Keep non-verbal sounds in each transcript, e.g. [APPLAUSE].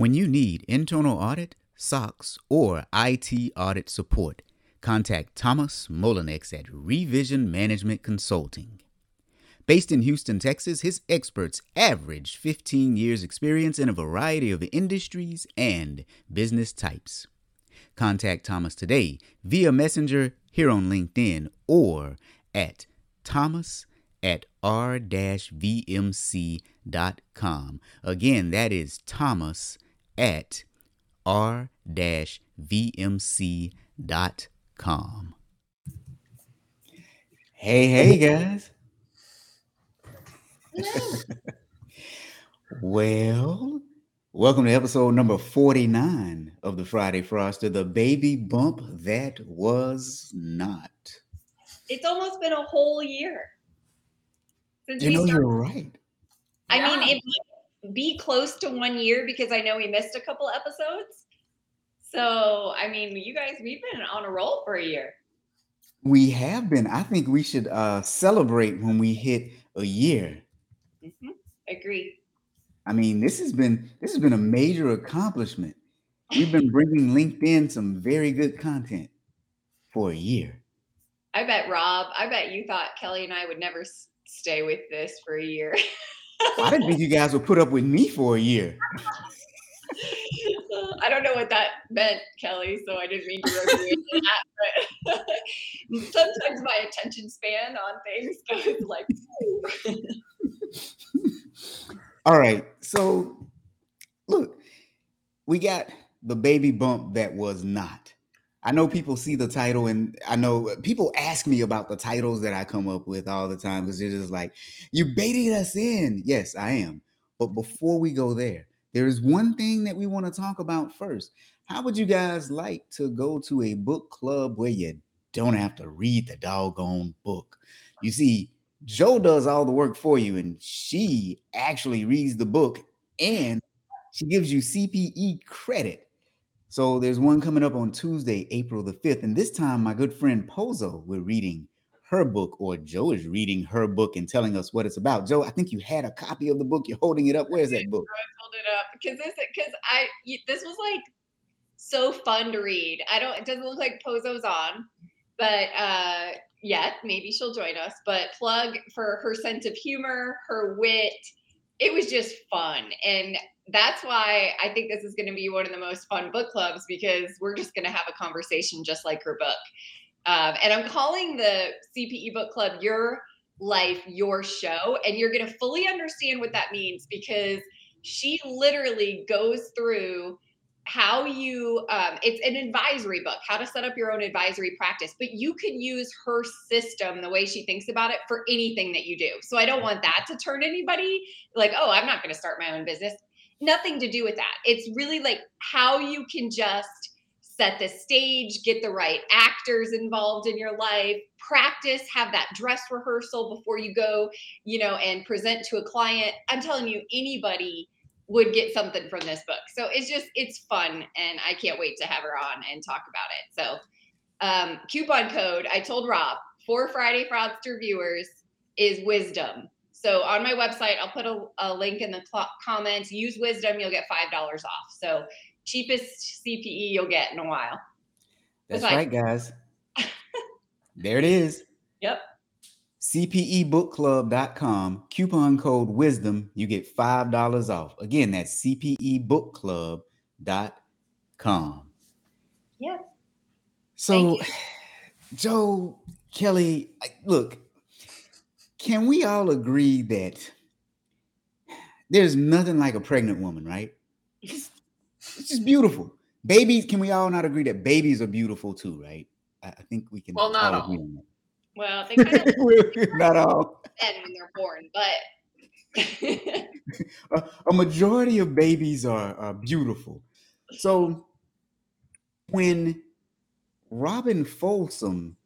When you need internal audit, SOX, or IT audit support, contact Thomas Molinex at Revision Management Consulting. Based in Houston, Texas, his experts average 15 years' experience in a variety of industries and business types. Contact Thomas today via Messenger here on LinkedIn or at thomas at r-vmc.com. Again, that is thomas at r-vmc.com. Hey, hey, guys. [LAUGHS] well, welcome to episode number 49 of the Friday Fraudster, the baby bump that was not. It's almost been a whole year since you know, started. you're right. I yeah. mean, it might be close to one year because I know we missed a couple episodes. So, I mean, you guys, we've been on a roll for a year. We have been. I think we should uh, celebrate when we hit a year. Mm-hmm. Agree. I mean, this has been this has been a major accomplishment. We've been bringing LinkedIn some very good content for a year. I bet Rob. I bet you thought Kelly and I would never stay with this for a year. [LAUGHS] I didn't think you guys would put up with me for a year. [LAUGHS] I don't know what that meant, Kelly, so I didn't mean to into that. But [LAUGHS] sometimes my attention span on things goes like. All right. So look, we got the baby bump that was not. I know people see the title, and I know people ask me about the titles that I come up with all the time because they're just like, you baited us in. Yes, I am. But before we go there, there is one thing that we want to talk about first. How would you guys like to go to a book club where you don't have to read the doggone book? You see, Joe does all the work for you, and she actually reads the book and she gives you CPE credit. So there's one coming up on Tuesday, April the 5th. And this time, my good friend Pozo, we're reading her book, or Joe is reading her book and telling us what it's about. Joe, I think you had a copy of the book. You're holding it up. Where's that book? I hold it up because this because I this was like so fun to read. I don't. It doesn't look like Pozo's on, but uh yet. Maybe she'll join us, but plug for her sense of humor, her wit. It was just fun. And that's why I think this is going to be one of the most fun book clubs because we're just going to have a conversation just like her book. Um, and I'm calling the CPE book club Your Life, Your Show. And you're going to fully understand what that means because she literally goes through how you um, it's an advisory book how to set up your own advisory practice but you can use her system the way she thinks about it for anything that you do so i don't want that to turn anybody like oh i'm not going to start my own business nothing to do with that it's really like how you can just set the stage get the right actors involved in your life practice have that dress rehearsal before you go you know and present to a client i'm telling you anybody would get something from this book. So it's just it's fun, and I can't wait to have her on and talk about it. So um, coupon code I told Rob for Friday Fraudster viewers is wisdom. So on my website, I'll put a, a link in the cl- comments. Use wisdom, you'll get five dollars off. So cheapest CPE you'll get in a while. That's right, guys. [LAUGHS] there it is. Yep cpebookclub.com coupon code wisdom you get five dollars off again that's cpebookclub.com yeah so [SIGHS] joe kelly look can we all agree that there's nothing like a pregnant woman right? It's, it's just beautiful. Babies can we all not agree that babies are beautiful too right? I, I think we can well not all, all. Well, they kind of [LAUGHS] not all. When they're born, but [LAUGHS] a, a, majority of babies are, are beautiful. So when Robin Folsom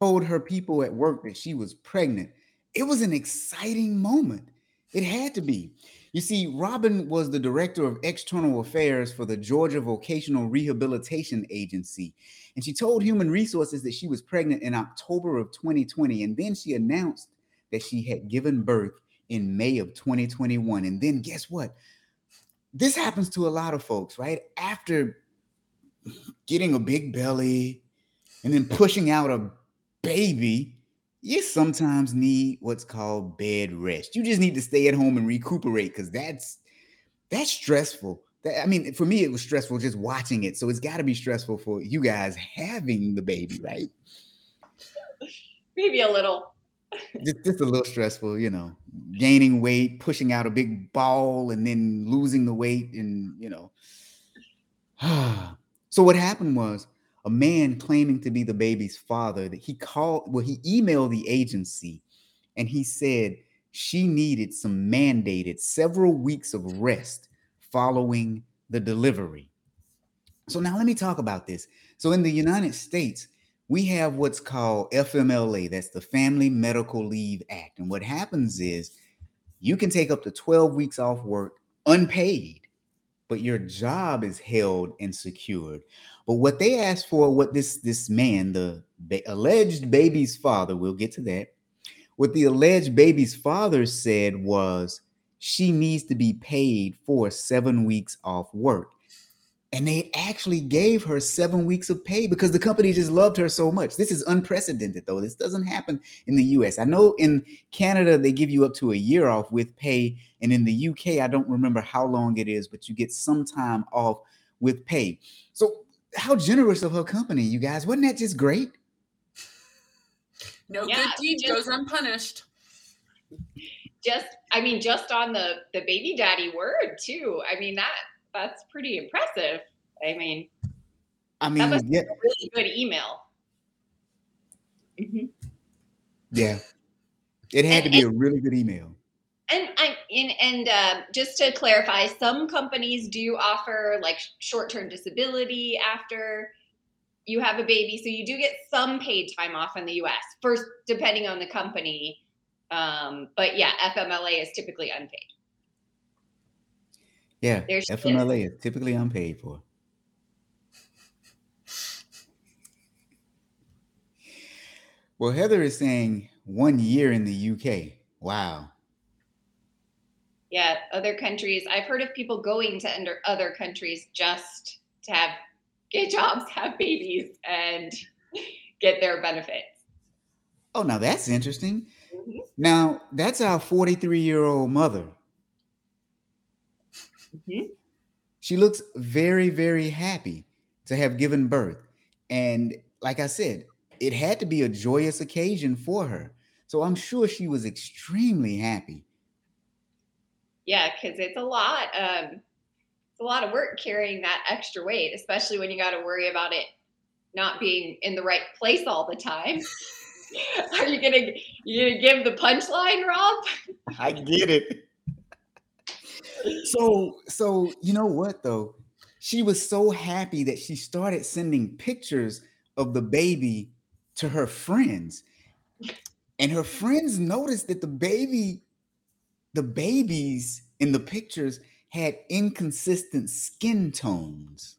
told her people at work that she was pregnant, it was an exciting moment. It had to be. You see, Robin was the director of external affairs for the Georgia Vocational Rehabilitation Agency. And she told Human Resources that she was pregnant in October of 2020. And then she announced that she had given birth in May of 2021. And then guess what? this happens to a lot of folks, right? After getting a big belly and then pushing out a baby, you sometimes need what's called bed rest. You just need to stay at home and recuperate because that's that's stressful. That, I mean, for me, it was stressful just watching it. So it's got to be stressful for you guys having the baby, right? Maybe a little. [LAUGHS] just, just a little stressful, you know, gaining weight, pushing out a big ball, and then losing the weight, and you know. [SIGHS] so what happened was a man claiming to be the baby's father that he called well he emailed the agency and he said she needed some mandated several weeks of rest following the delivery. So now let me talk about this. So in the united states we have what's called fmla that's the family medical leave act. And what happens is you can take up to 12 weeks off work unpaid but your job is held and secured but what they asked for, what this this man, the ba- alleged baby's father, we'll get to that. What the alleged baby's father said was she needs to be paid for seven weeks off work. And they actually gave her seven weeks of pay because the company just loved her so much. This is unprecedented, though. This doesn't happen in the US. I know in Canada, they give you up to a year off with pay. And in the UK, I don't remember how long it is, but you get some time off with pay. So how generous of her company, you guys. Wasn't that just great? No yeah, good deed just, goes unpunished. Just, I mean, just on the the baby daddy word too. I mean that that's pretty impressive. I mean, I mean, that was yeah. a really good email. Mm-hmm. Yeah, it had and, to be and, a really good email. And I and, and uh, just to clarify, some companies do offer like short-term disability after you have a baby, so you do get some paid time off in the U.S. First, depending on the company, um, but yeah, FMLA is typically unpaid. Yeah, There's FMLA is typically unpaid for. Well, Heather is saying one year in the UK. Wow yeah, other countries. I've heard of people going to under other countries just to have get jobs, [LAUGHS] have babies, and get their benefits. Oh, now that's interesting. Mm-hmm. Now that's our 43 year old mother. Mm-hmm. She looks very, very happy to have given birth. And like I said, it had to be a joyous occasion for her. So I'm sure she was extremely happy yeah, because it's a lot. Um, it's a lot of work carrying that extra weight, especially when you got to worry about it not being in the right place all the time. [LAUGHS] Are you gonna you gonna give the punchline, Rob? [LAUGHS] I get it. So so you know what though? She was so happy that she started sending pictures of the baby to her friends. And her friends noticed that the baby the babies in the pictures had inconsistent skin tones.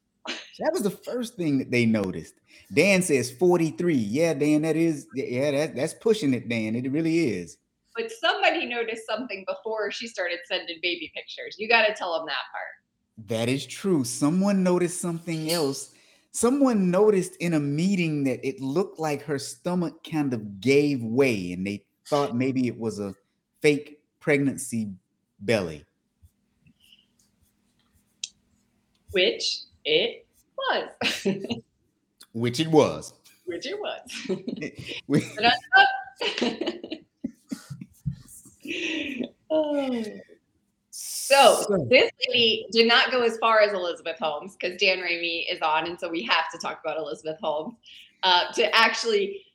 That was the first thing that they noticed. Dan says 43. Yeah, Dan, that is, yeah, that, that's pushing it, Dan. It really is. But somebody noticed something before she started sending baby pictures. You got to tell them that part. That is true. Someone noticed something else. Someone noticed in a meeting that it looked like her stomach kind of gave way and they thought maybe it was a fake pregnancy belly. Which it was. Which it was. Which it was. [LAUGHS] So, so this lady did not go as far as Elizabeth Holmes because Dan Ramey is on, and so we have to talk about Elizabeth Holmes uh, to actually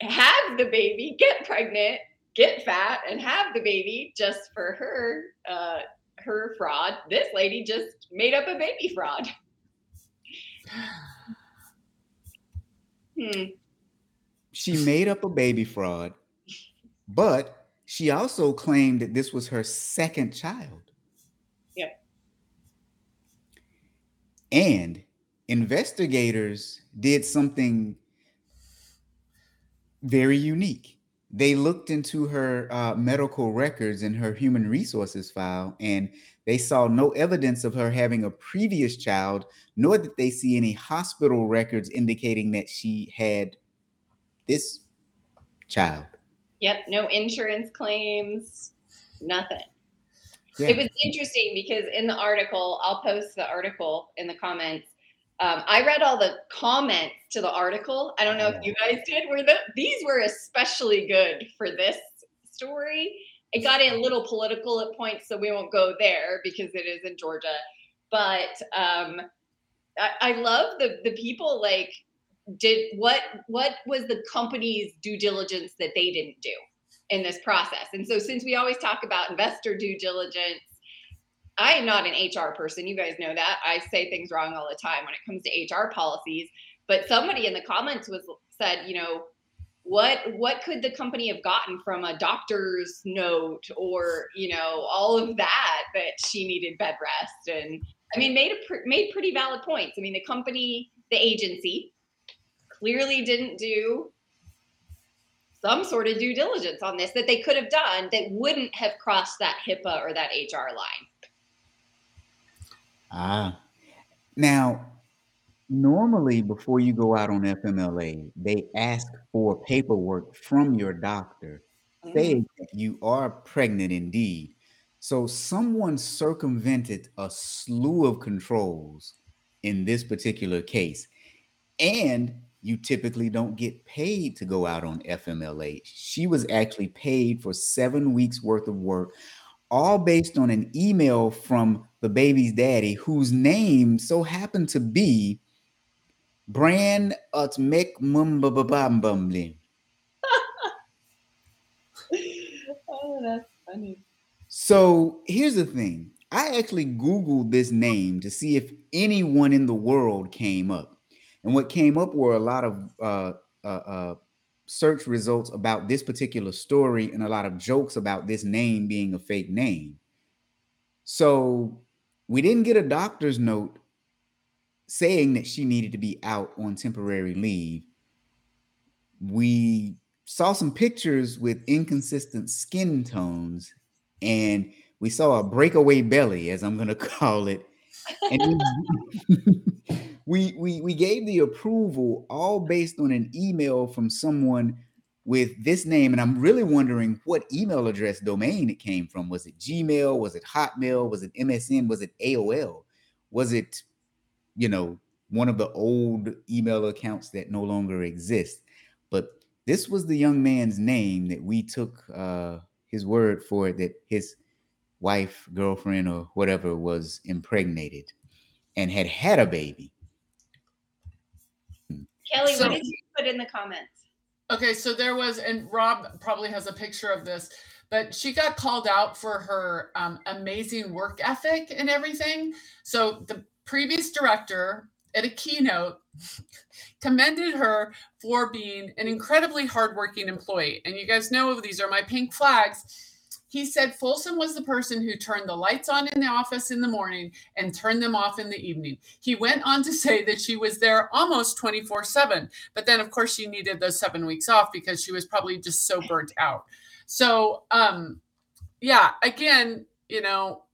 have the baby, get pregnant, get fat and have the baby just for her uh, her fraud. This lady just made up a baby fraud. [SIGHS] hmm. She made up a baby fraud, but she also claimed that this was her second child. Yep. And investigators did something very unique they looked into her uh, medical records and her human resources file, and They saw no evidence of her having a previous child, nor did they see any hospital records indicating that she had this child. Yep, no insurance claims, nothing. Yeah. It was interesting because in the article, I'll post the article in the comments. Um, I read all the comments to the article. I don't know if you guys did. Were the these were especially good for this story? It got a little political at points, so we won't go there because it is in Georgia. But um, I, I love the the people like did what what was the company's due diligence that they didn't do in this process. And so since we always talk about investor due diligence, I am not an HR person. You guys know that. I say things wrong all the time when it comes to HR policies. But somebody in the comments was said, you know, what what could the company have gotten from a doctor's note or you know all of that that she needed bed rest and I mean made a made pretty valid points. I mean the company, the agency clearly didn't do some sort of due diligence on this that they could have done that wouldn't have crossed that HIPAA or that HR line. Ah. Now, normally before you go out on FMLA, they ask for paperwork from your doctor saying that you are pregnant indeed. So someone circumvented a slew of controls in this particular case. And you typically don't get paid to go out on FMLA. She was actually paid for seven weeks worth of work, all based on an email from the baby's daddy, whose name so happened to be Bran Utmek Mumbabambamlin. [LAUGHS] oh, that's funny. So here's the thing. I actually Googled this name to see if anyone in the world came up. And what came up were a lot of uh, uh, uh, search results about this particular story and a lot of jokes about this name being a fake name. So we didn't get a doctor's note saying that she needed to be out on temporary leave. We saw some pictures with inconsistent skin tones and we saw a breakaway belly, as I'm going [LAUGHS] to call it. And [LAUGHS] [LAUGHS] we, we we gave the approval all based on an email from someone with this name, and I'm really wondering what email address domain it came from. Was it Gmail? Was it Hotmail? Was it MSN? Was it AOL? Was it, you know, one of the old email accounts that no longer exist? But this was the young man's name that we took uh, his word for it that his wife, girlfriend, or whatever was impregnated and had had a baby. Kelly, So- what did you put in the comments? Okay, so there was, and Rob probably has a picture of this, but she got called out for her um, amazing work ethic and everything. So the previous director at a keynote [LAUGHS] commended her for being an incredibly hardworking employee. And you guys know these are my pink flags. He said Folsom was the person who turned the lights on in the office in the morning and turned them off in the evening. He went on to [LAUGHS] say that she was there almost 24 7. But then, of course, she needed those seven weeks off because she was probably just so burnt out. So, um, yeah, again, you know,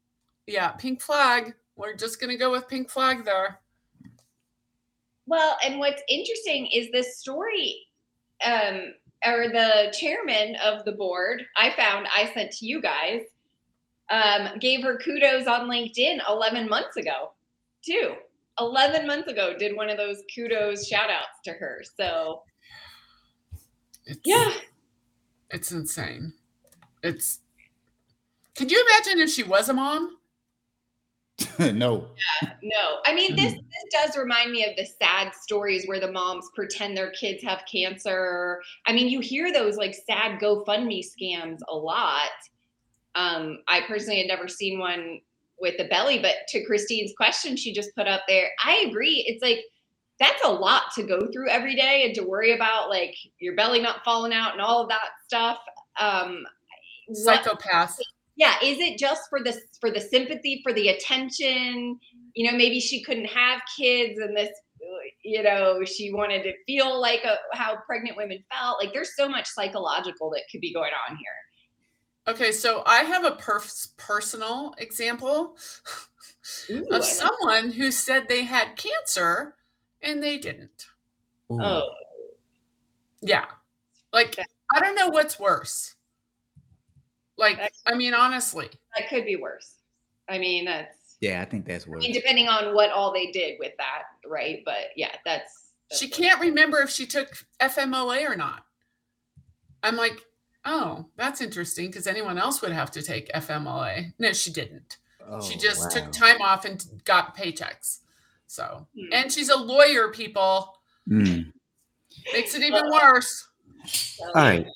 yeah, pink flag. We're just going to go with pink flag there. Well, and what's interesting is this story, um, or the chairman of the board, I found I sent to you guys, um, gave her kudos on LinkedIn 11 months ago, too. 11 months ago, did one of those kudos shout outs to her. So, It's, yeah, It's insane. It's. Could you imagine if she was a mom? [LAUGHS] no. no. I mean, this, this does remind me of the sad stories where the moms pretend their kids have cancer. I mean, you hear those like sad GoFundMe scams a lot. Um, I personally had never seen one with the belly, but to Christine's question, she just put up there, I agree. It's like that's a lot to go through every day and to worry about like your belly not falling out and all of that stuff. Um, what- Psychopath. Yeah is it just for the for the sympathy for the attention you know maybe she couldn't have kids and this you know she wanted to feel like a, how pregnant women felt like there's so much psychological that could be going on here Okay, so I have a perf- personal example Ooh, of I someone who said they had cancer and they didn't. Ooh. oh, Yeah. Like, Okay. I don't know what's worse. Like, That's- I mean, honestly, that could be worse. I mean, that's. Yeah, I think that's worse. I mean, depending on what all they did with that, right? But yeah, that's. that's she can't remember if she took FMLA or not. I'm like, oh, that's interesting because anyone else would have to take FMLA. No, she didn't. she Oh, just wow. took time off and got paychecks. So, Hmm. and she's a lawyer, people. Mm. Makes it even worse. So, All right.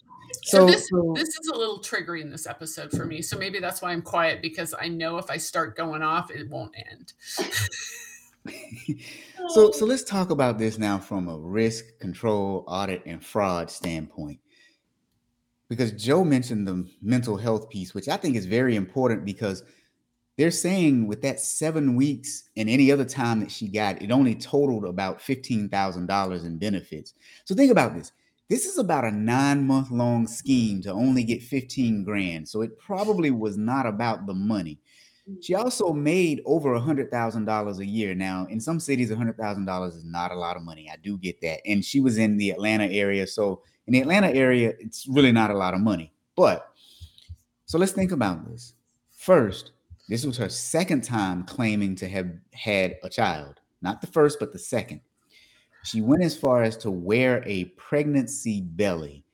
So, So, this so- this is a little triggering this episode for me. So maybe that's why I'm quiet because I know if I start going off, it won't end. [LAUGHS] so so let's talk about this now from a risk control audit and fraud standpoint because joe mentioned the mental health piece which i think is very important because they're saying with that seven weeks and any other time that she got it only totaled about $15000 in benefits so think about this this is about a nine month long scheme to only get 15 grand so it probably was not about the money she also made over a hundred thousand dollars a year. Now, in some cities, a hundred thousand dollars is not a lot of money. I do get that. And she was in the Atlanta area, so in the Atlanta area, it's really not a lot of money. But so let's think about this. First, this was her second time claiming to have had a child, not the first, but the second. She went as far as to wear a pregnancy belly.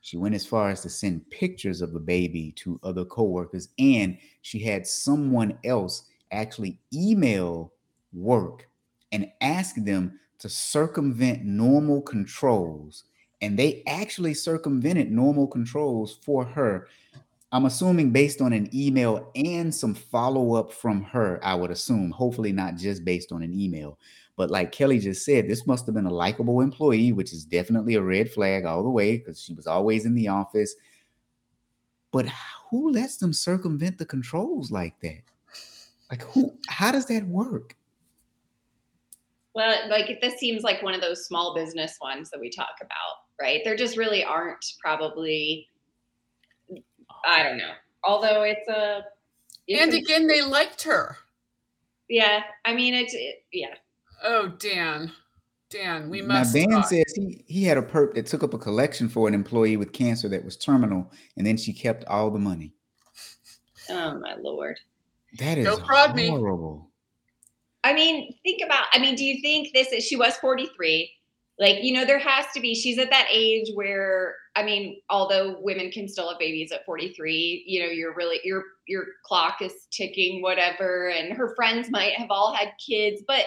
She went as far as to send pictures of the baby to other coworkers, and she had someone else actually email work and ask them to circumvent normal controls. And they actually circumvented normal controls for her. I'm assuming based on an email and some follow up from her, I would assume, hopefully not just based on an email. But like Kelly just said, this must have been a likable employee, which is definitely a red flag all the way because she was always in the office. But who lets them circumvent the controls like that? Like who? How does that work? Well, like this seems like one of those small business ones that we talk about, right? There just really aren't probably. I don't know. Although it's a. it And can- again, they liked her. yeah. I mean, it's it, yeah. Oh, Dan. Dan, we must. now must. Dan talk. says he he had a perp that took up a collection for an employee with cancer that was terminal, and then she kept all the money. Oh my lord. That is Don't fraud me. horrible. I mean, think about. I mean, do you think this is? She was forty three. Like you know, there has to be. She's at that age where I mean, although women can still have babies at forty three, you know, you're really your your clock is ticking, whatever. And her friends might have all had kids, but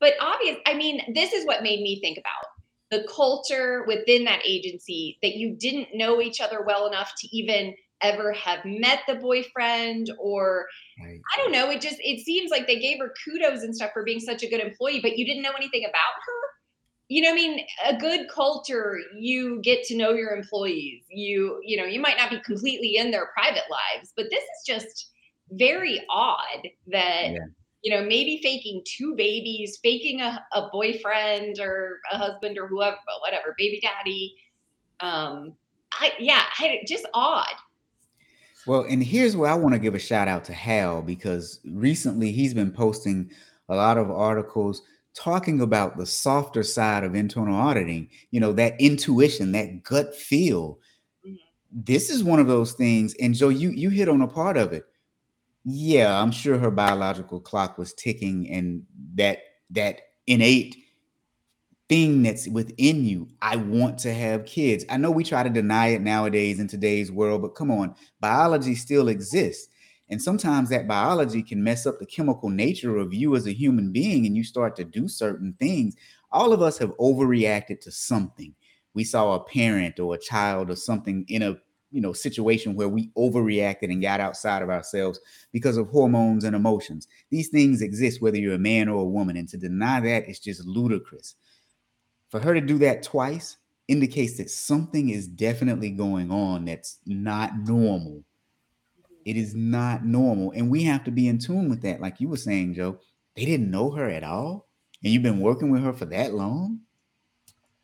but obvious. I mean, this is what made me think about the culture within that agency that you didn't know each other well enough to even ever have met the boyfriend or Right. I don't know. It just it seems like they gave her kudos and stuff for being such a good employee, but you didn't know anything about her. You know, I mean, a good culture, you get to know your employees. You, you know, you might not be completely in their private lives, but this is just very odd that Yeah. You know maybe faking two babies, faking a, a boyfriend or a husband or whoever, but whatever, baby daddy. Um, I yeah, I, just odd. Well, and here's where I want to give a shout out to Hal because recently he's been posting a lot of articles talking about the softer side of internal auditing, you know, that intuition, that gut feel. Mhm. This is one of those things and Joe you you hit on a part of it. Yeah, I'm sure her biological clock was ticking and that that innate thing that's within you. I want to have kids. I know we try to deny it nowadays in today's world, but come on, biology still exists. And sometimes that biology can mess up the chemical nature of you as a human being, and you start to do certain things. All of us have overreacted to something. We saw a parent or a child or something in a you know situation where we overreacted and got outside of ourselves because of hormones and emotions. These things exist whether you're a man or a woman, and to deny that is just ludicrous. For her to do that twice indicates that something is definitely going on that's not normal. Mm-hmm. It is not normal. And we have to be in tune with that. Like you were saying, Joe, they didn't know her at all. And you've been working with her for that long.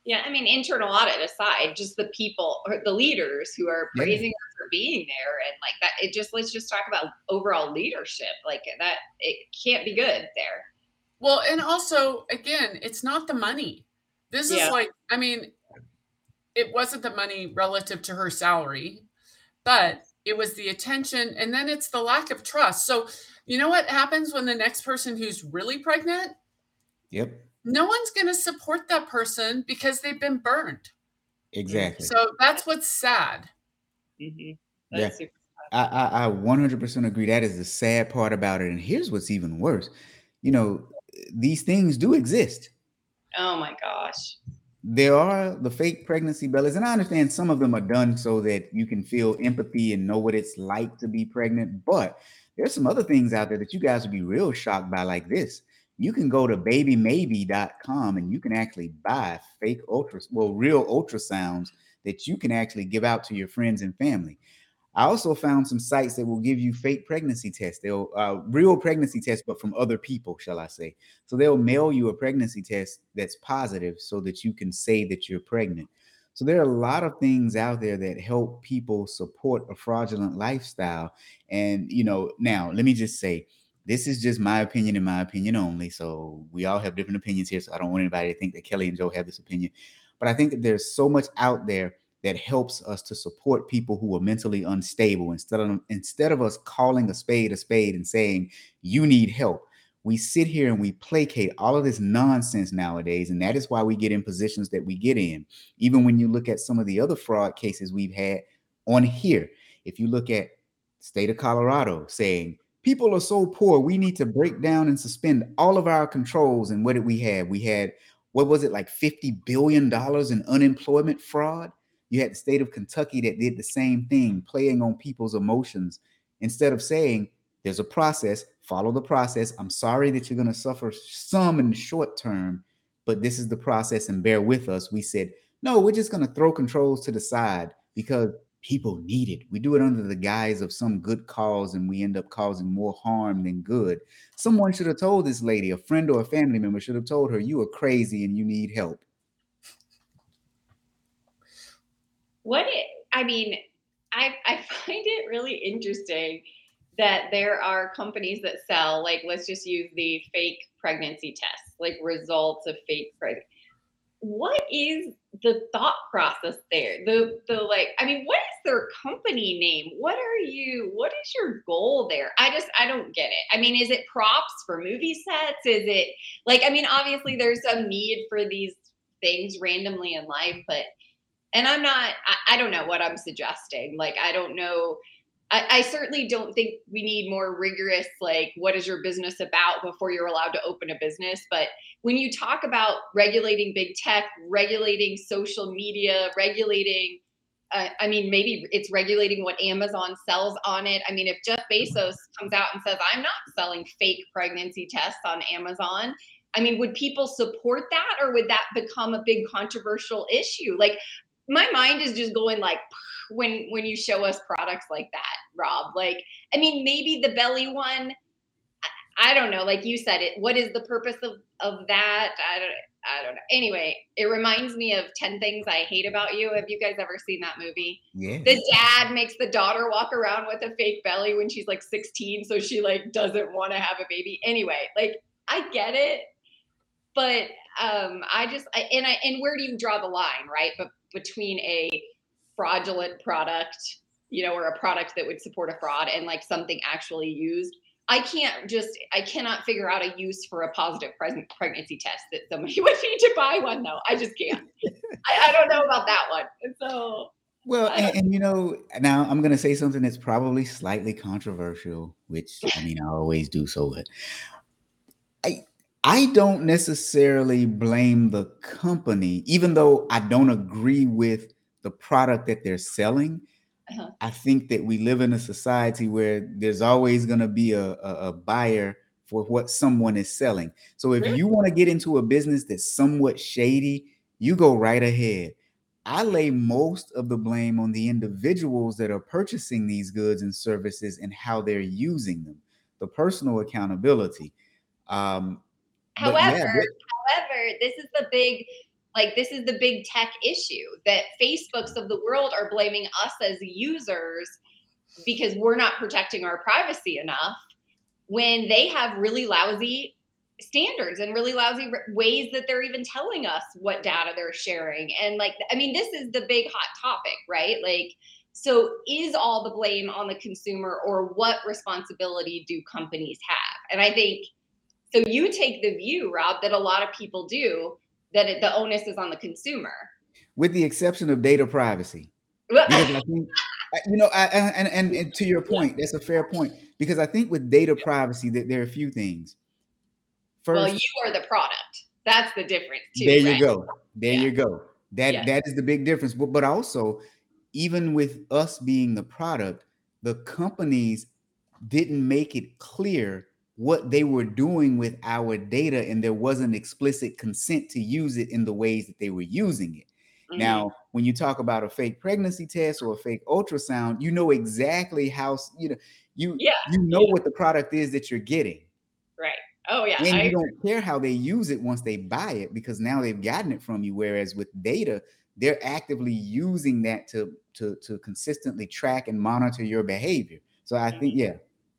Yeah, I mean, internal audit aside, just the people or the leaders who are Yeah. praising her for being there and like that. It just let's just talk about overall leadership. Like that, it can't be good there. Well, and also, again, it's not the money. This Yeah. is like, I mean, it wasn't the money relative to her salary, but it was the attention. And then it's the lack of trust. So, you know what happens when the next person who's really pregnant? Yep. No one's going to support that person because they've been burned. Exactly. So that's what's sad. Mhm. Yeah. That's super- I, I, I 100% agree. That is the sad part about it. And here's what's even worse. You know, these things do exist. Oh my gosh. There are the fake pregnancy bellies, and I understand some of them are done so that you can feel empathy and know what it's like to be pregnant. But there's some other things out there that you guys would be real shocked by, like this. You can go to babymaybe.com and you can actually buy fake ultra, well, real ultrasounds that you can actually give out to your friends and family. I also found some sites that will give you fake pregnancy tests. They'll uh, real pregnancy tests, but from other people, shall I say? So they'll mail you a pregnancy test that's positive, so that you can say that you're pregnant. So there are a lot of things out there that help people support a fraudulent lifestyle. And you know, now let me just say, this is just my opinion and my opinion only. So we all have different opinions here. So I don't want anybody to think that Kelly and Joe have this opinion. But I think that there's so much out there that helps us to support people who are mentally unstable instead of instead of us calling a spade a spade and saying you need help we sit here and we placate all of this nonsense nowadays and that is why we get in positions that we get in even when you look at some of the other fraud cases we've had on here if you look at state of colorado saying people are so poor we need to break down and suspend all of our controls and what did we have we had what was it like 50 billion dollars in unemployment fraud you had the state of Kentucky that did the same thing, playing on people's emotions instead of saying, there's a process, follow the process. I'm sorry that you're going to suffer some in the short term, but this is the process and bear with us. We said, no, we're just going to throw controls to the side because people need it. We do it under the guise of some good cause and we end up causing more harm than good. Someone should have told this lady, a friend or a family member should have told her, you are crazy and you need help. What it, I mean, I I [LAUGHS] find it really interesting that there are companies that sell like let's just use the fake pregnancy tests, like results of fake pregnancy. What is the thought process there? The the like, I mean, what is their company name? What are you? What is your goal there? I just I don't get it. I mean, is it props for movie sets? Is it like I mean, obviously there's a need for these things randomly in life, but and I'm not, I, I, don't know what I'm suggesting. Like, I don't know. I, I, certainly don't think we need more rigorous, like, what is your business about before you're allowed to open a business. But when you talk about regulating big tech, regulating social media, regulating, uh, I mean, maybe it's regulating what Amazon sells on it. I mean, if Jeff Bezos comes out and says, I'm not selling fake pregnancy tests on Amazon, I mean, would people support that or would that become a big controversial issue? Like, my mind is just going like when when you show us products like that rob like i mean maybe the belly one I, don't know like you said it what is the purpose of of that? I don't i don't know. Anyway it reminds me of 10 things i hate about you. Have you guys ever seen that movie? Yeah. The dad makes the daughter walk around with a fake belly when she's like 16 so she like doesn't want to have a baby. Anyway like i get it but um i just I, and i and where do you draw the line right but between a fraudulent product, you know, or a product that would support a fraud and like something actually used. I can't just, I cannot figure out a use for a positive present pregnancy test that somebody [LAUGHS] would need to buy one though. I just can't. [LAUGHS] I, I, don't know about that one. So, well, and, and, you know, now I'm going to say something that's probably slightly controversial, which I mean, I always do so, but I, I don't necessarily blame the company, even though I don't agree with the product that they're selling. Uh-huh. I think that we live in a society where there's always going to be a, a, a, buyer for what someone is selling. So if you want to get into a business that's somewhat shady, you go right ahead. I lay most of the blame on the individuals that are purchasing these goods and services and how they're using them, the personal accountability. Um, However, yeah, however, this is the big Like this is the big tech issue that Facebooks of the world are blaming us as users because we're not protecting our privacy enough when they have really lousy standards and really lousy ways that they're even telling us what data they're sharing. And like i mean this is the big hot topic right? Like so is all the blame on the consumer or what responsibility do companies have? And i think so you take the view rob that a lot of people do that it, the onus is on the consumer with the exception of data privacy because I think, you know I, and, and, and to your [LAUGHS] point that's a fair point because i think with data privacy that there are a few things First, well, you are the product. That's the difference. Too, there right? you go. There yeah. you go. That yeah. that is the big difference. But but also, even with us being the product, the companies didn't make it clear what they were doing with our data, and there wasn't explicit consent to use it in the ways that they were using it. Mm-hmm. Now, when you talk about a fake pregnancy test or a fake ultrasound, you know exactly how you know you yeah. you know yeah. what the product is that you're getting. Right. Oh yeah. And I you don't care how they use it once they buy it because now they've gotten it from you. Whereas with data, they're actively using that to to to consistently track and monitor your behavior. So I think, yeah,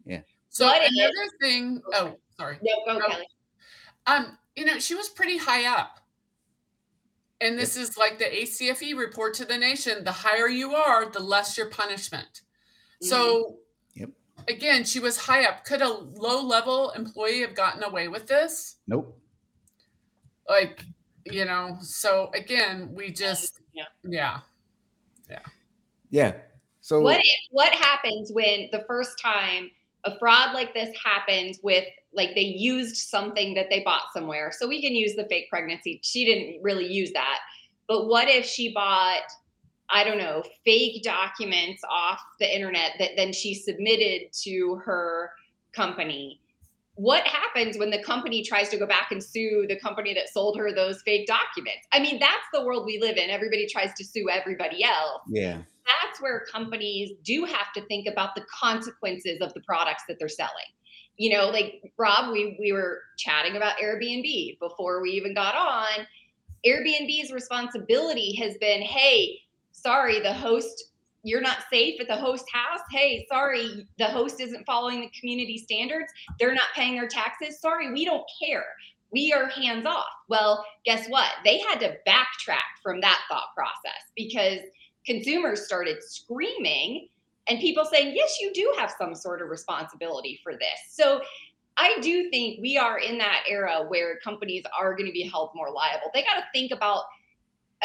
yeah. So what another is- thing. Oh, sorry. No, go, Kelly. Um, you know, she was pretty high up. And this yep. is like the ACFE report to the nation. The higher you are, the less your punishment. Mm-hmm. So again, she was high up. Could a low level employee have gotten away with this? Nope. Like, you know, so again, we just yeah. Yeah. Yeah. Yeah. So what if, what happens when the first time a fraud like this happens with like they used something that they bought somewhere. So we can use the fake pregnancy. She didn't really use that. But what if she bought I don't know, fake documents off the internet that then she submitted to her company. What happens when the company tries to go back and sue the company that sold her those fake documents? I mean, that's the world we live in. Everybody tries to sue everybody else. Yeah. That's where companies do have to think about the consequences of the products that they're selling. You know, like Rob, we we were chatting about Airbnb before we even got on. Airbnb's responsibility has been, hey, sorry, the host, you're not safe at the host house. Hey, sorry, the host isn't following the community standards. They're not paying their taxes. Sorry, we don't care. We are hands off. Well, guess what? They had to backtrack from that thought process because consumers started screaming and people saying, yes, you do have some sort of responsibility for this. So I do think we are in that era where companies are going to be held more liable. They got to think about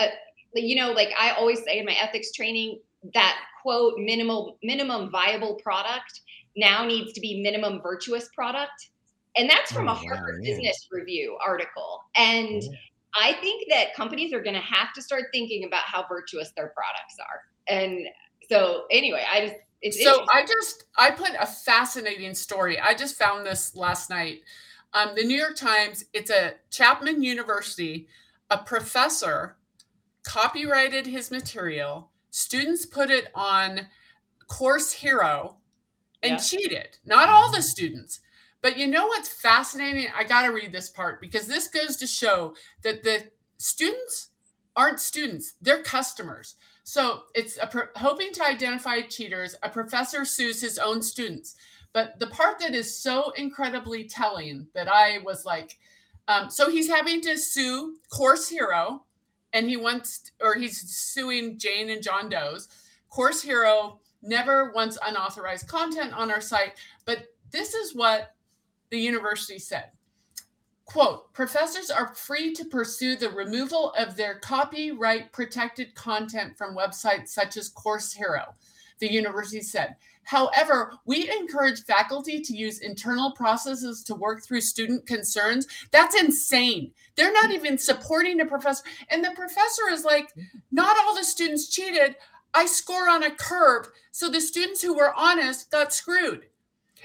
uh, you know, like I always say in my ethics training, that quote minimum minimum viable product now needs to be minimum virtuous product. And that's from oh, a Harvard yeah. Business Review article. And yeah. I think that companies are going to have to start thinking about how virtuous their products are. And so, anyway, I just it's so I just I put a fascinating story. I just found this last night. Um, the New York Times. It's a Chapman University. A professor copyrighted his material. Students put it on Course Hero and yeah. cheated. Not all the students. But you know what's fascinating? I got to read this part because this goes to show that the students aren't students, they're customers. So it's pro- hoping to identify cheaters. A professor sues his own students. But the part that is so incredibly telling that I was like, um, so he's having to sue Course Hero and he wants or he's suing Jane and John Doe's. Course Hero never wants unauthorized content on our site, but this is what the university said. Quote, professors are free to pursue the removal of their copyright protected content from websites such as Course Hero, the university said. However, we encourage faculty to use internal processes to work through student concerns. That's insane. They're not even supporting a professor. And the professor is like, not all the students cheated. I score on a curve. So the students who were honest got screwed.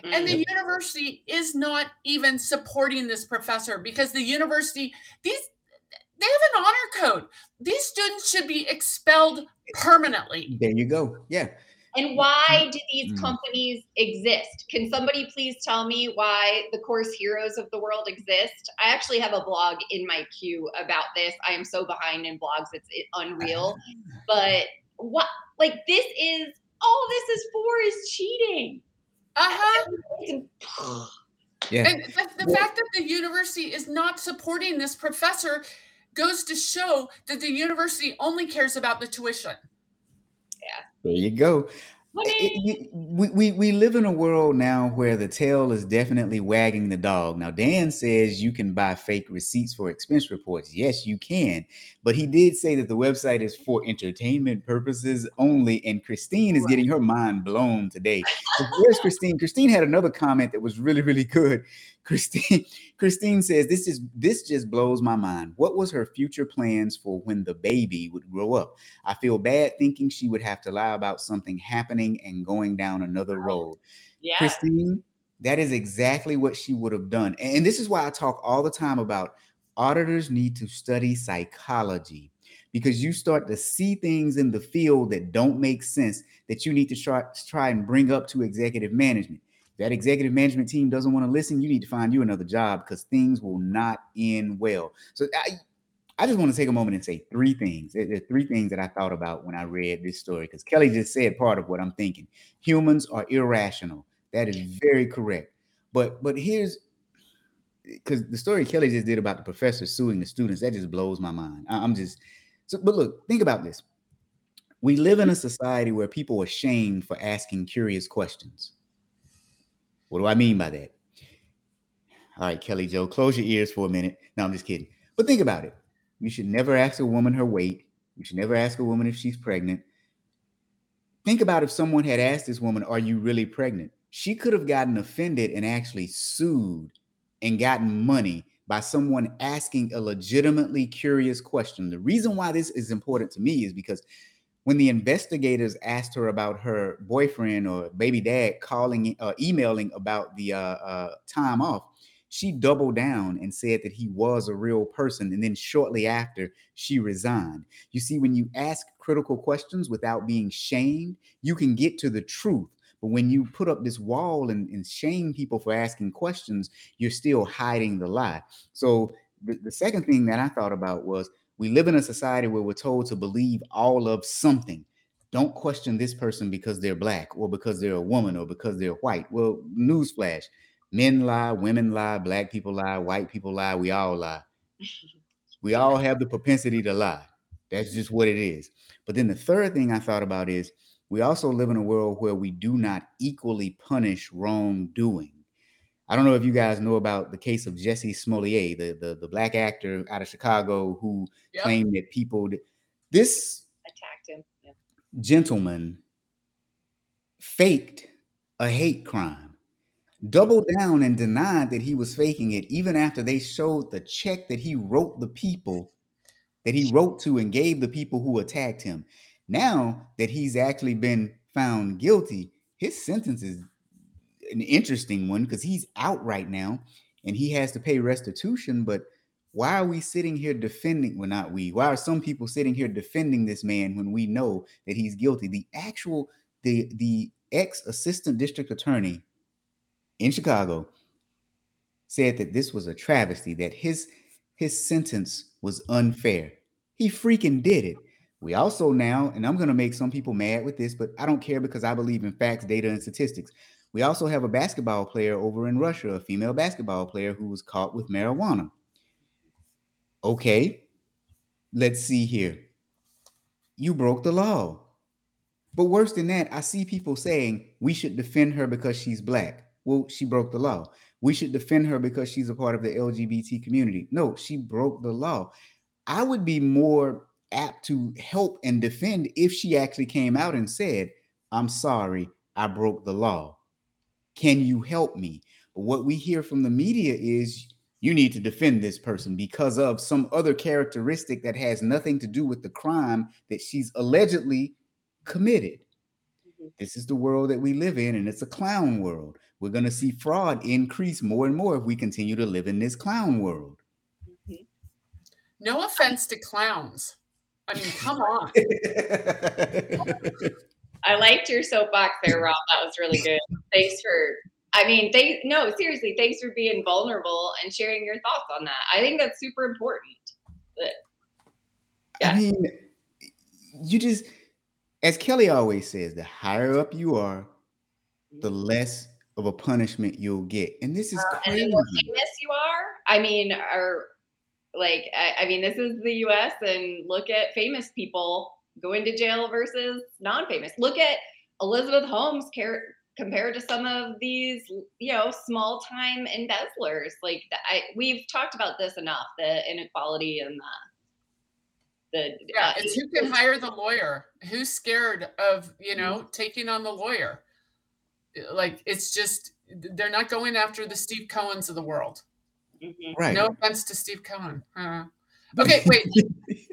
And the mm. university is not even supporting this professor because the university, these they have an honor code. These students should be expelled permanently. There you go. Yeah. And why do these Mm. companies exist? Can somebody please tell me why the course heroes of the world exist? I actually have a blog in my queue about this. I am so behind in blogs, it's it- unreal. [LAUGHS] But what, like, this is all this is for is cheating. Uh-huh. Yeah. And the, the fact that the university is not supporting this professor goes to show that the university only cares about the tuition. There you go. It- we, we, we live in a world now where the tail is definitely wagging the dog. Now, Dan says you can buy fake receipts for expense reports. Yes, you can. But he did say that the website is for entertainment purposes only. And Christine is getting her mind blown today. So where's Christine? Christine had another comment that was really, really good. Christine, [LAUGHS] Christine says, This is this just blows my mind. What was her future plans for when the baby would grow up? I feel bad thinking she would have to lie about something happening and going down another road. yeah. Christine, that is exactly what she would have done. And this is why I talk all the time about auditors need to study psychology because you start to see things in the field that don't make sense that you need to try, try and bring up to executive management. That executive management team doesn't want to listen, you need to find you another job because things will not end well. So I, I just want to take a moment and say three things. There three things that I thought about when I read this story because Kelly just said part of what I'm thinking. Humans are irrational. That is very correct. But but here's because the story Kelly just did about the professor suing the students that just blows my mind. I'm just so. But look, think about this. We live in a society where people are shamed for asking curious questions. What do I mean by that? All right, Kelly Joe, close your ears for a minute. No, I'm just kidding. But think about it. You should never ask a woman her weight. You should never ask a woman if she's pregnant. Think about if someone had asked this woman, Are you really pregnant? She could have gotten offended and actually sued and gotten money by someone asking a legitimately curious question. The reason why this is important to me is because when the investigators asked her about her boyfriend or baby dad calling, uh, emailing about the uh, uh, time off, she doubled down and said that he was a real person. And then shortly after, she resigned. You see, when you ask critical questions without being shamed, you can get to the truth. But when you put up this wall and, and shame people for asking questions, you're still hiding the lie. So the, the second thing that I thought about was we live in a society where we're told to believe all of something. Don't question this person because they're black or because they're a woman or because they're white. Well, newsflash men lie, women lie, black people lie, white people lie, we all lie. We all have the propensity to lie. That's just what it is. But then the third thing I thought about is we also live in a world where we do not equally punish wrongdoing. I don't know if you guys know about the case of Jussie Smollett, the, the, the black actor out of Chicago who Yep. claimed that people, this Attacked him. Yeah. gentleman faked a hate crime, doubled down and denied that he was faking it, even after they showed the check that he wrote the people that he wrote to and gave the people who attacked him. Now that he's actually been found guilty, his sentence is an interesting one because he's out right now and he has to pay restitution. But why are we sitting here defending? Well, not we. Why are some people sitting here defending this man when we know that he's guilty? The actual the the ex assistant district attorney in Chicago said that this was a travesty, that his his sentence was unfair. He freaking did it. We also now, and I'm going to make some people mad with this, but I don't care because I believe in facts, data, and statistics. We also have a basketball player over in Russia, a female basketball player who was caught with marijuana. Okay, let's see here. You broke the law. But worse than that, I see people saying we should defend her because she's black. Well, she broke the law. We should defend her because she's a part of the LGBT community. No, she broke the law. I would be more apt to help and defend if she actually came out and said, I'm sorry, I broke the law. Can you help me? But what we hear from the media is you need to defend this person because of some other characteristic that has nothing to do with the crime that she's allegedly committed. Mhm. This is the world that we live in, and it's a clown world. We're going to see fraud increase more and more if we continue to live in this clown world. Mhm. No offense to clowns. I mean, come on. [LAUGHS] I liked your soapbox there, Rob. That was really good. Thanks for. I mean, they no seriously. Thanks for being vulnerable and sharing your thoughts on that. I think that's super important. But, yeah. I mean, you just, as Kelly always says, the higher up you are, the mm-hmm. less of a punishment you'll get. And this is uh, crazy. And the more famous you are, I mean, or like, I, I mean, this is the U.S. and look at famous people going to jail versus non-famous. Look at Elizabeth Holmes compared to some of these, you know, small-time embezzlers. Like I, we've talked about this enough: the inequality and the the yeah, uh, it's who can hire the lawyer. Who's scared of you know mm-hmm. taking on the lawyer? Like it's just they're not going after the Steve Cohens of the world. Mm-hmm. Right. No offense to Steve Cohen. Uh, [LAUGHS] okay, wait. [LAUGHS]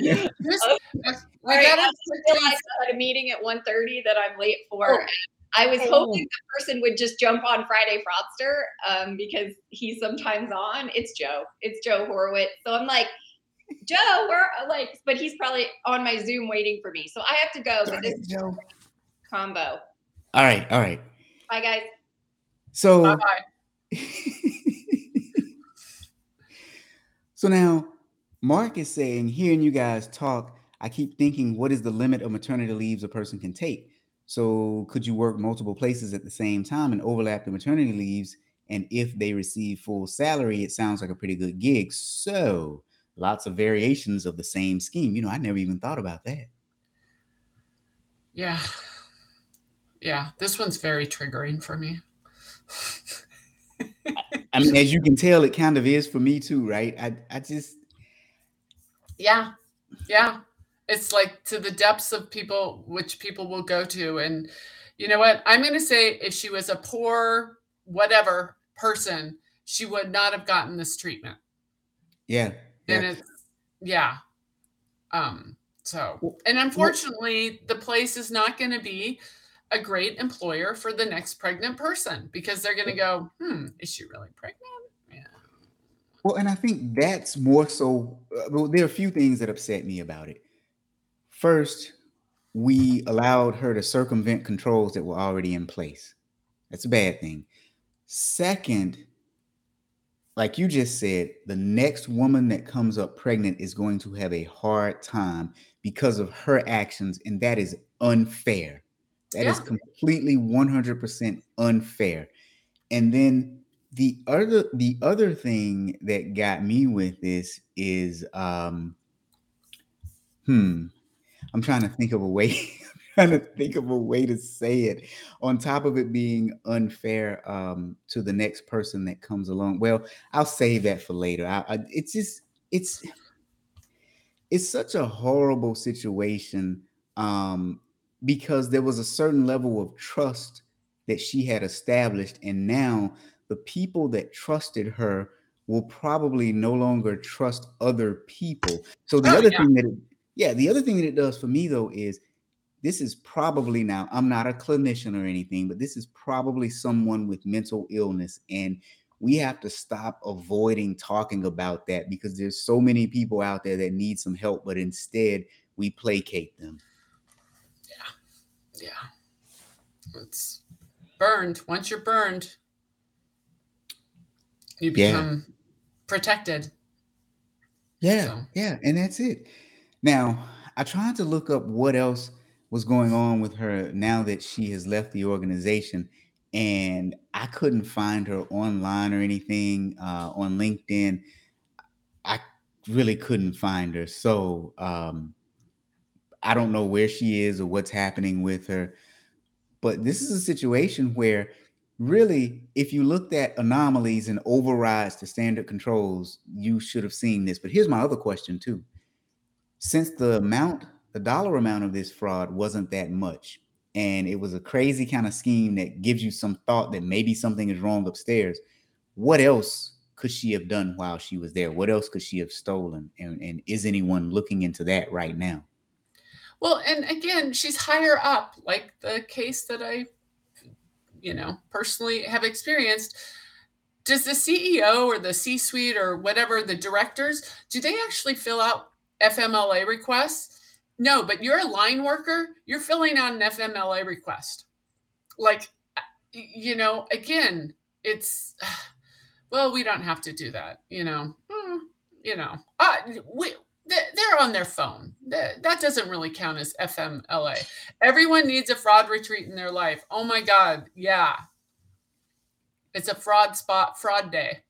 yeah. This, okay. We right, got I had a meeting at 1.30 that I'm late for. Oh. I was oh. hoping the person would just jump on Friday Fraudster um, because he's sometimes on. It's Joe. It's Joe Horowitz. So I'm like, Joe, we're like, but he's probably on my Zoom waiting for me. So I have to go. But this Joe. combo. All right. All right. Bye, guys. So. Bye. [LAUGHS] [LAUGHS] so now Mark is saying, hearing you guys talk, I keep thinking, what is the limit of maternity leaves a person can take? So, could you work multiple places at the same time and overlap the maternity leaves? And if they receive full salary, it sounds like a pretty good gig. So, lots of variations of the same scheme. You know, I never even thought about that. Yeah. Yeah. This one's very triggering for me. I mean, as you can tell, it kind of is for me too, right? I, I just, yeah. Yeah. It's like to the depths of people, which people will go to. And you know what? I'm going to say if she was a poor, whatever person, she would not have gotten this treatment. Yeah. yeah. And it's, yeah. Um, so, and unfortunately, the place is not going to be a great employer for the next pregnant person because they're going to go, hmm, is she really pregnant? Well, and I think that's more so. Uh, well, there are a few things that upset me about it. First, we allowed her to circumvent controls that were already in place. That's a bad thing. Second, like you just said, the next woman that comes up pregnant is going to have a hard time because of her actions, and that is unfair. That yeah. is completely 100% unfair. And then the other the other thing that got me with this is um hmm i'm trying to think of a way [LAUGHS] trying to think of a way to say it. On top of it being unfair um to the next person that comes along well i'll save that for later. I, I, it's just it's it's such a horrible situation um because there was a certain level of trust that she had established and now the people that trusted her will probably no longer trust other people. So the oh, other yeah. thing that it, yeah, the other thing that it does for me though is this is probably now I'm not a clinician or anything, but this is probably someone with mental illness and we have to stop avoiding talking about that because there's so many people out there that need some help but instead we placate them. Yeah. Yeah. It's burned. Once you're burned, you become yeah. protected. Yeah, so. yeah, and that's it. Now, I tried to look up what else was going on with her now that she has left the organization, and I couldn't find her online or anything uh, on LinkedIn. I really couldn't find her, so um, I don't know where she is or what's happening with her. But this is a situation where really, if you looked at anomalies and overrides to standard controls, you should have seen this. But here's my other question too. Since the amount, the dollar amount of this fraud wasn't that much, and it was a crazy kind of scheme that gives you some thought that maybe something is wrong upstairs, what else could she have done while she was there? What else could she have stolen? And, and is anyone looking into that right now? Well, and again, she's higher up, like the case that I you know personally have experienced does the ceo or the c suite or whatever the directors do they actually fill out fmla requests No, but you're a line worker. You're filling out an FMLA request. Like, you know, again, it's [SIGHS] well, we don't have to do that. You know, mm, you know, uh, we they're on their phone. That doesn't really count as FMLA. Everyone needs a fraud retreat in their life. Oh my God. Yeah. It's a fraud spot, fraud day.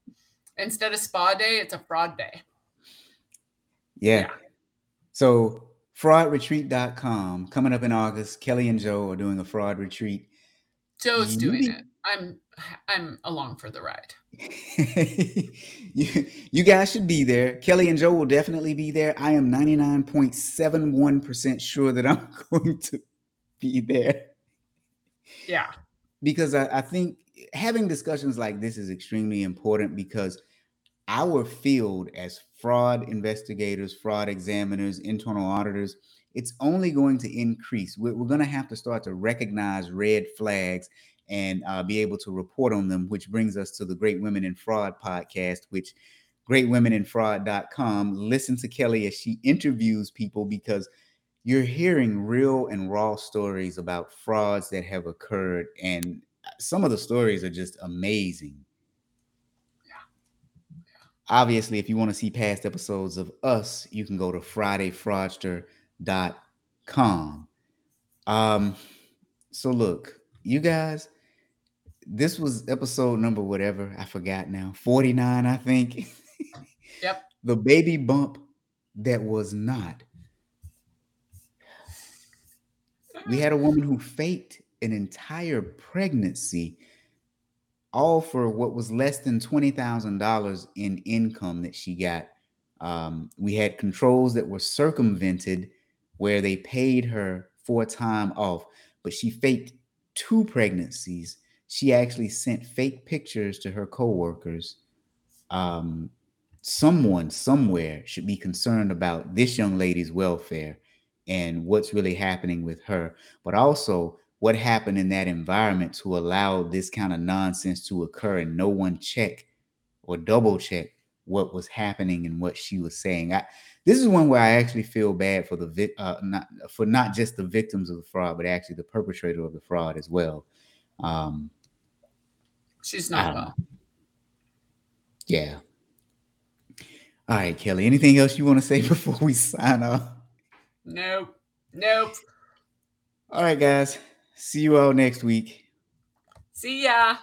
Instead of spa day, it's a fraud day. Yeah. yeah. So fraudretreat.com coming up in August. Kelly and Joe are doing a fraud retreat. Joe's doing it. I'm I'm along for the ride. [LAUGHS] you, you guys should be there. Kelly and Joe will definitely be there. I am 99.71% sure that I'm [LAUGHS] going to be there. Yeah. Because I, I think having discussions like this is extremely important because our field as fraud investigators, fraud examiners, internal auditors, it's only going to increase. We're, we're going to have to start to recognize red flags and uh, be able to report on them, which brings us to the Great Women in Fraud podcast, which greatwomeninfraud.com. Listen to Kelly as she interviews people because you're hearing real and raw stories about frauds that have occurred. And some of the stories are just amazing. Yeah. Obviously, if you want to see past episodes of us, you can go to FridayFraudster.com. Um, so look, you guys, this was episode number whatever I forgot now 49 I think. Yep. [LAUGHS] The baby bump that was not. We had a woman who faked an entire pregnancy all for what was less than $20,000 in income that she got. Um, we had controls that were circumvented where they paid her for time off but she faked two pregnancies she actually sent fake pictures to her coworkers. Um, someone somewhere should be concerned about this young lady's welfare and what's really happening with her, but also what happened in that environment to allow this kind of nonsense to occur and no one check or double check what was happening and what she was saying. I, this is one where I actually feel bad for the uh, not for not just the victims of the fraud, but actually the perpetrator of the fraud as well. Um, She's not um, well. Yeah. All right, Kelly. Anything else you want to say [LAUGHS] before we sign off? Nope. Nope. All right, guys. See you all next week. See ya.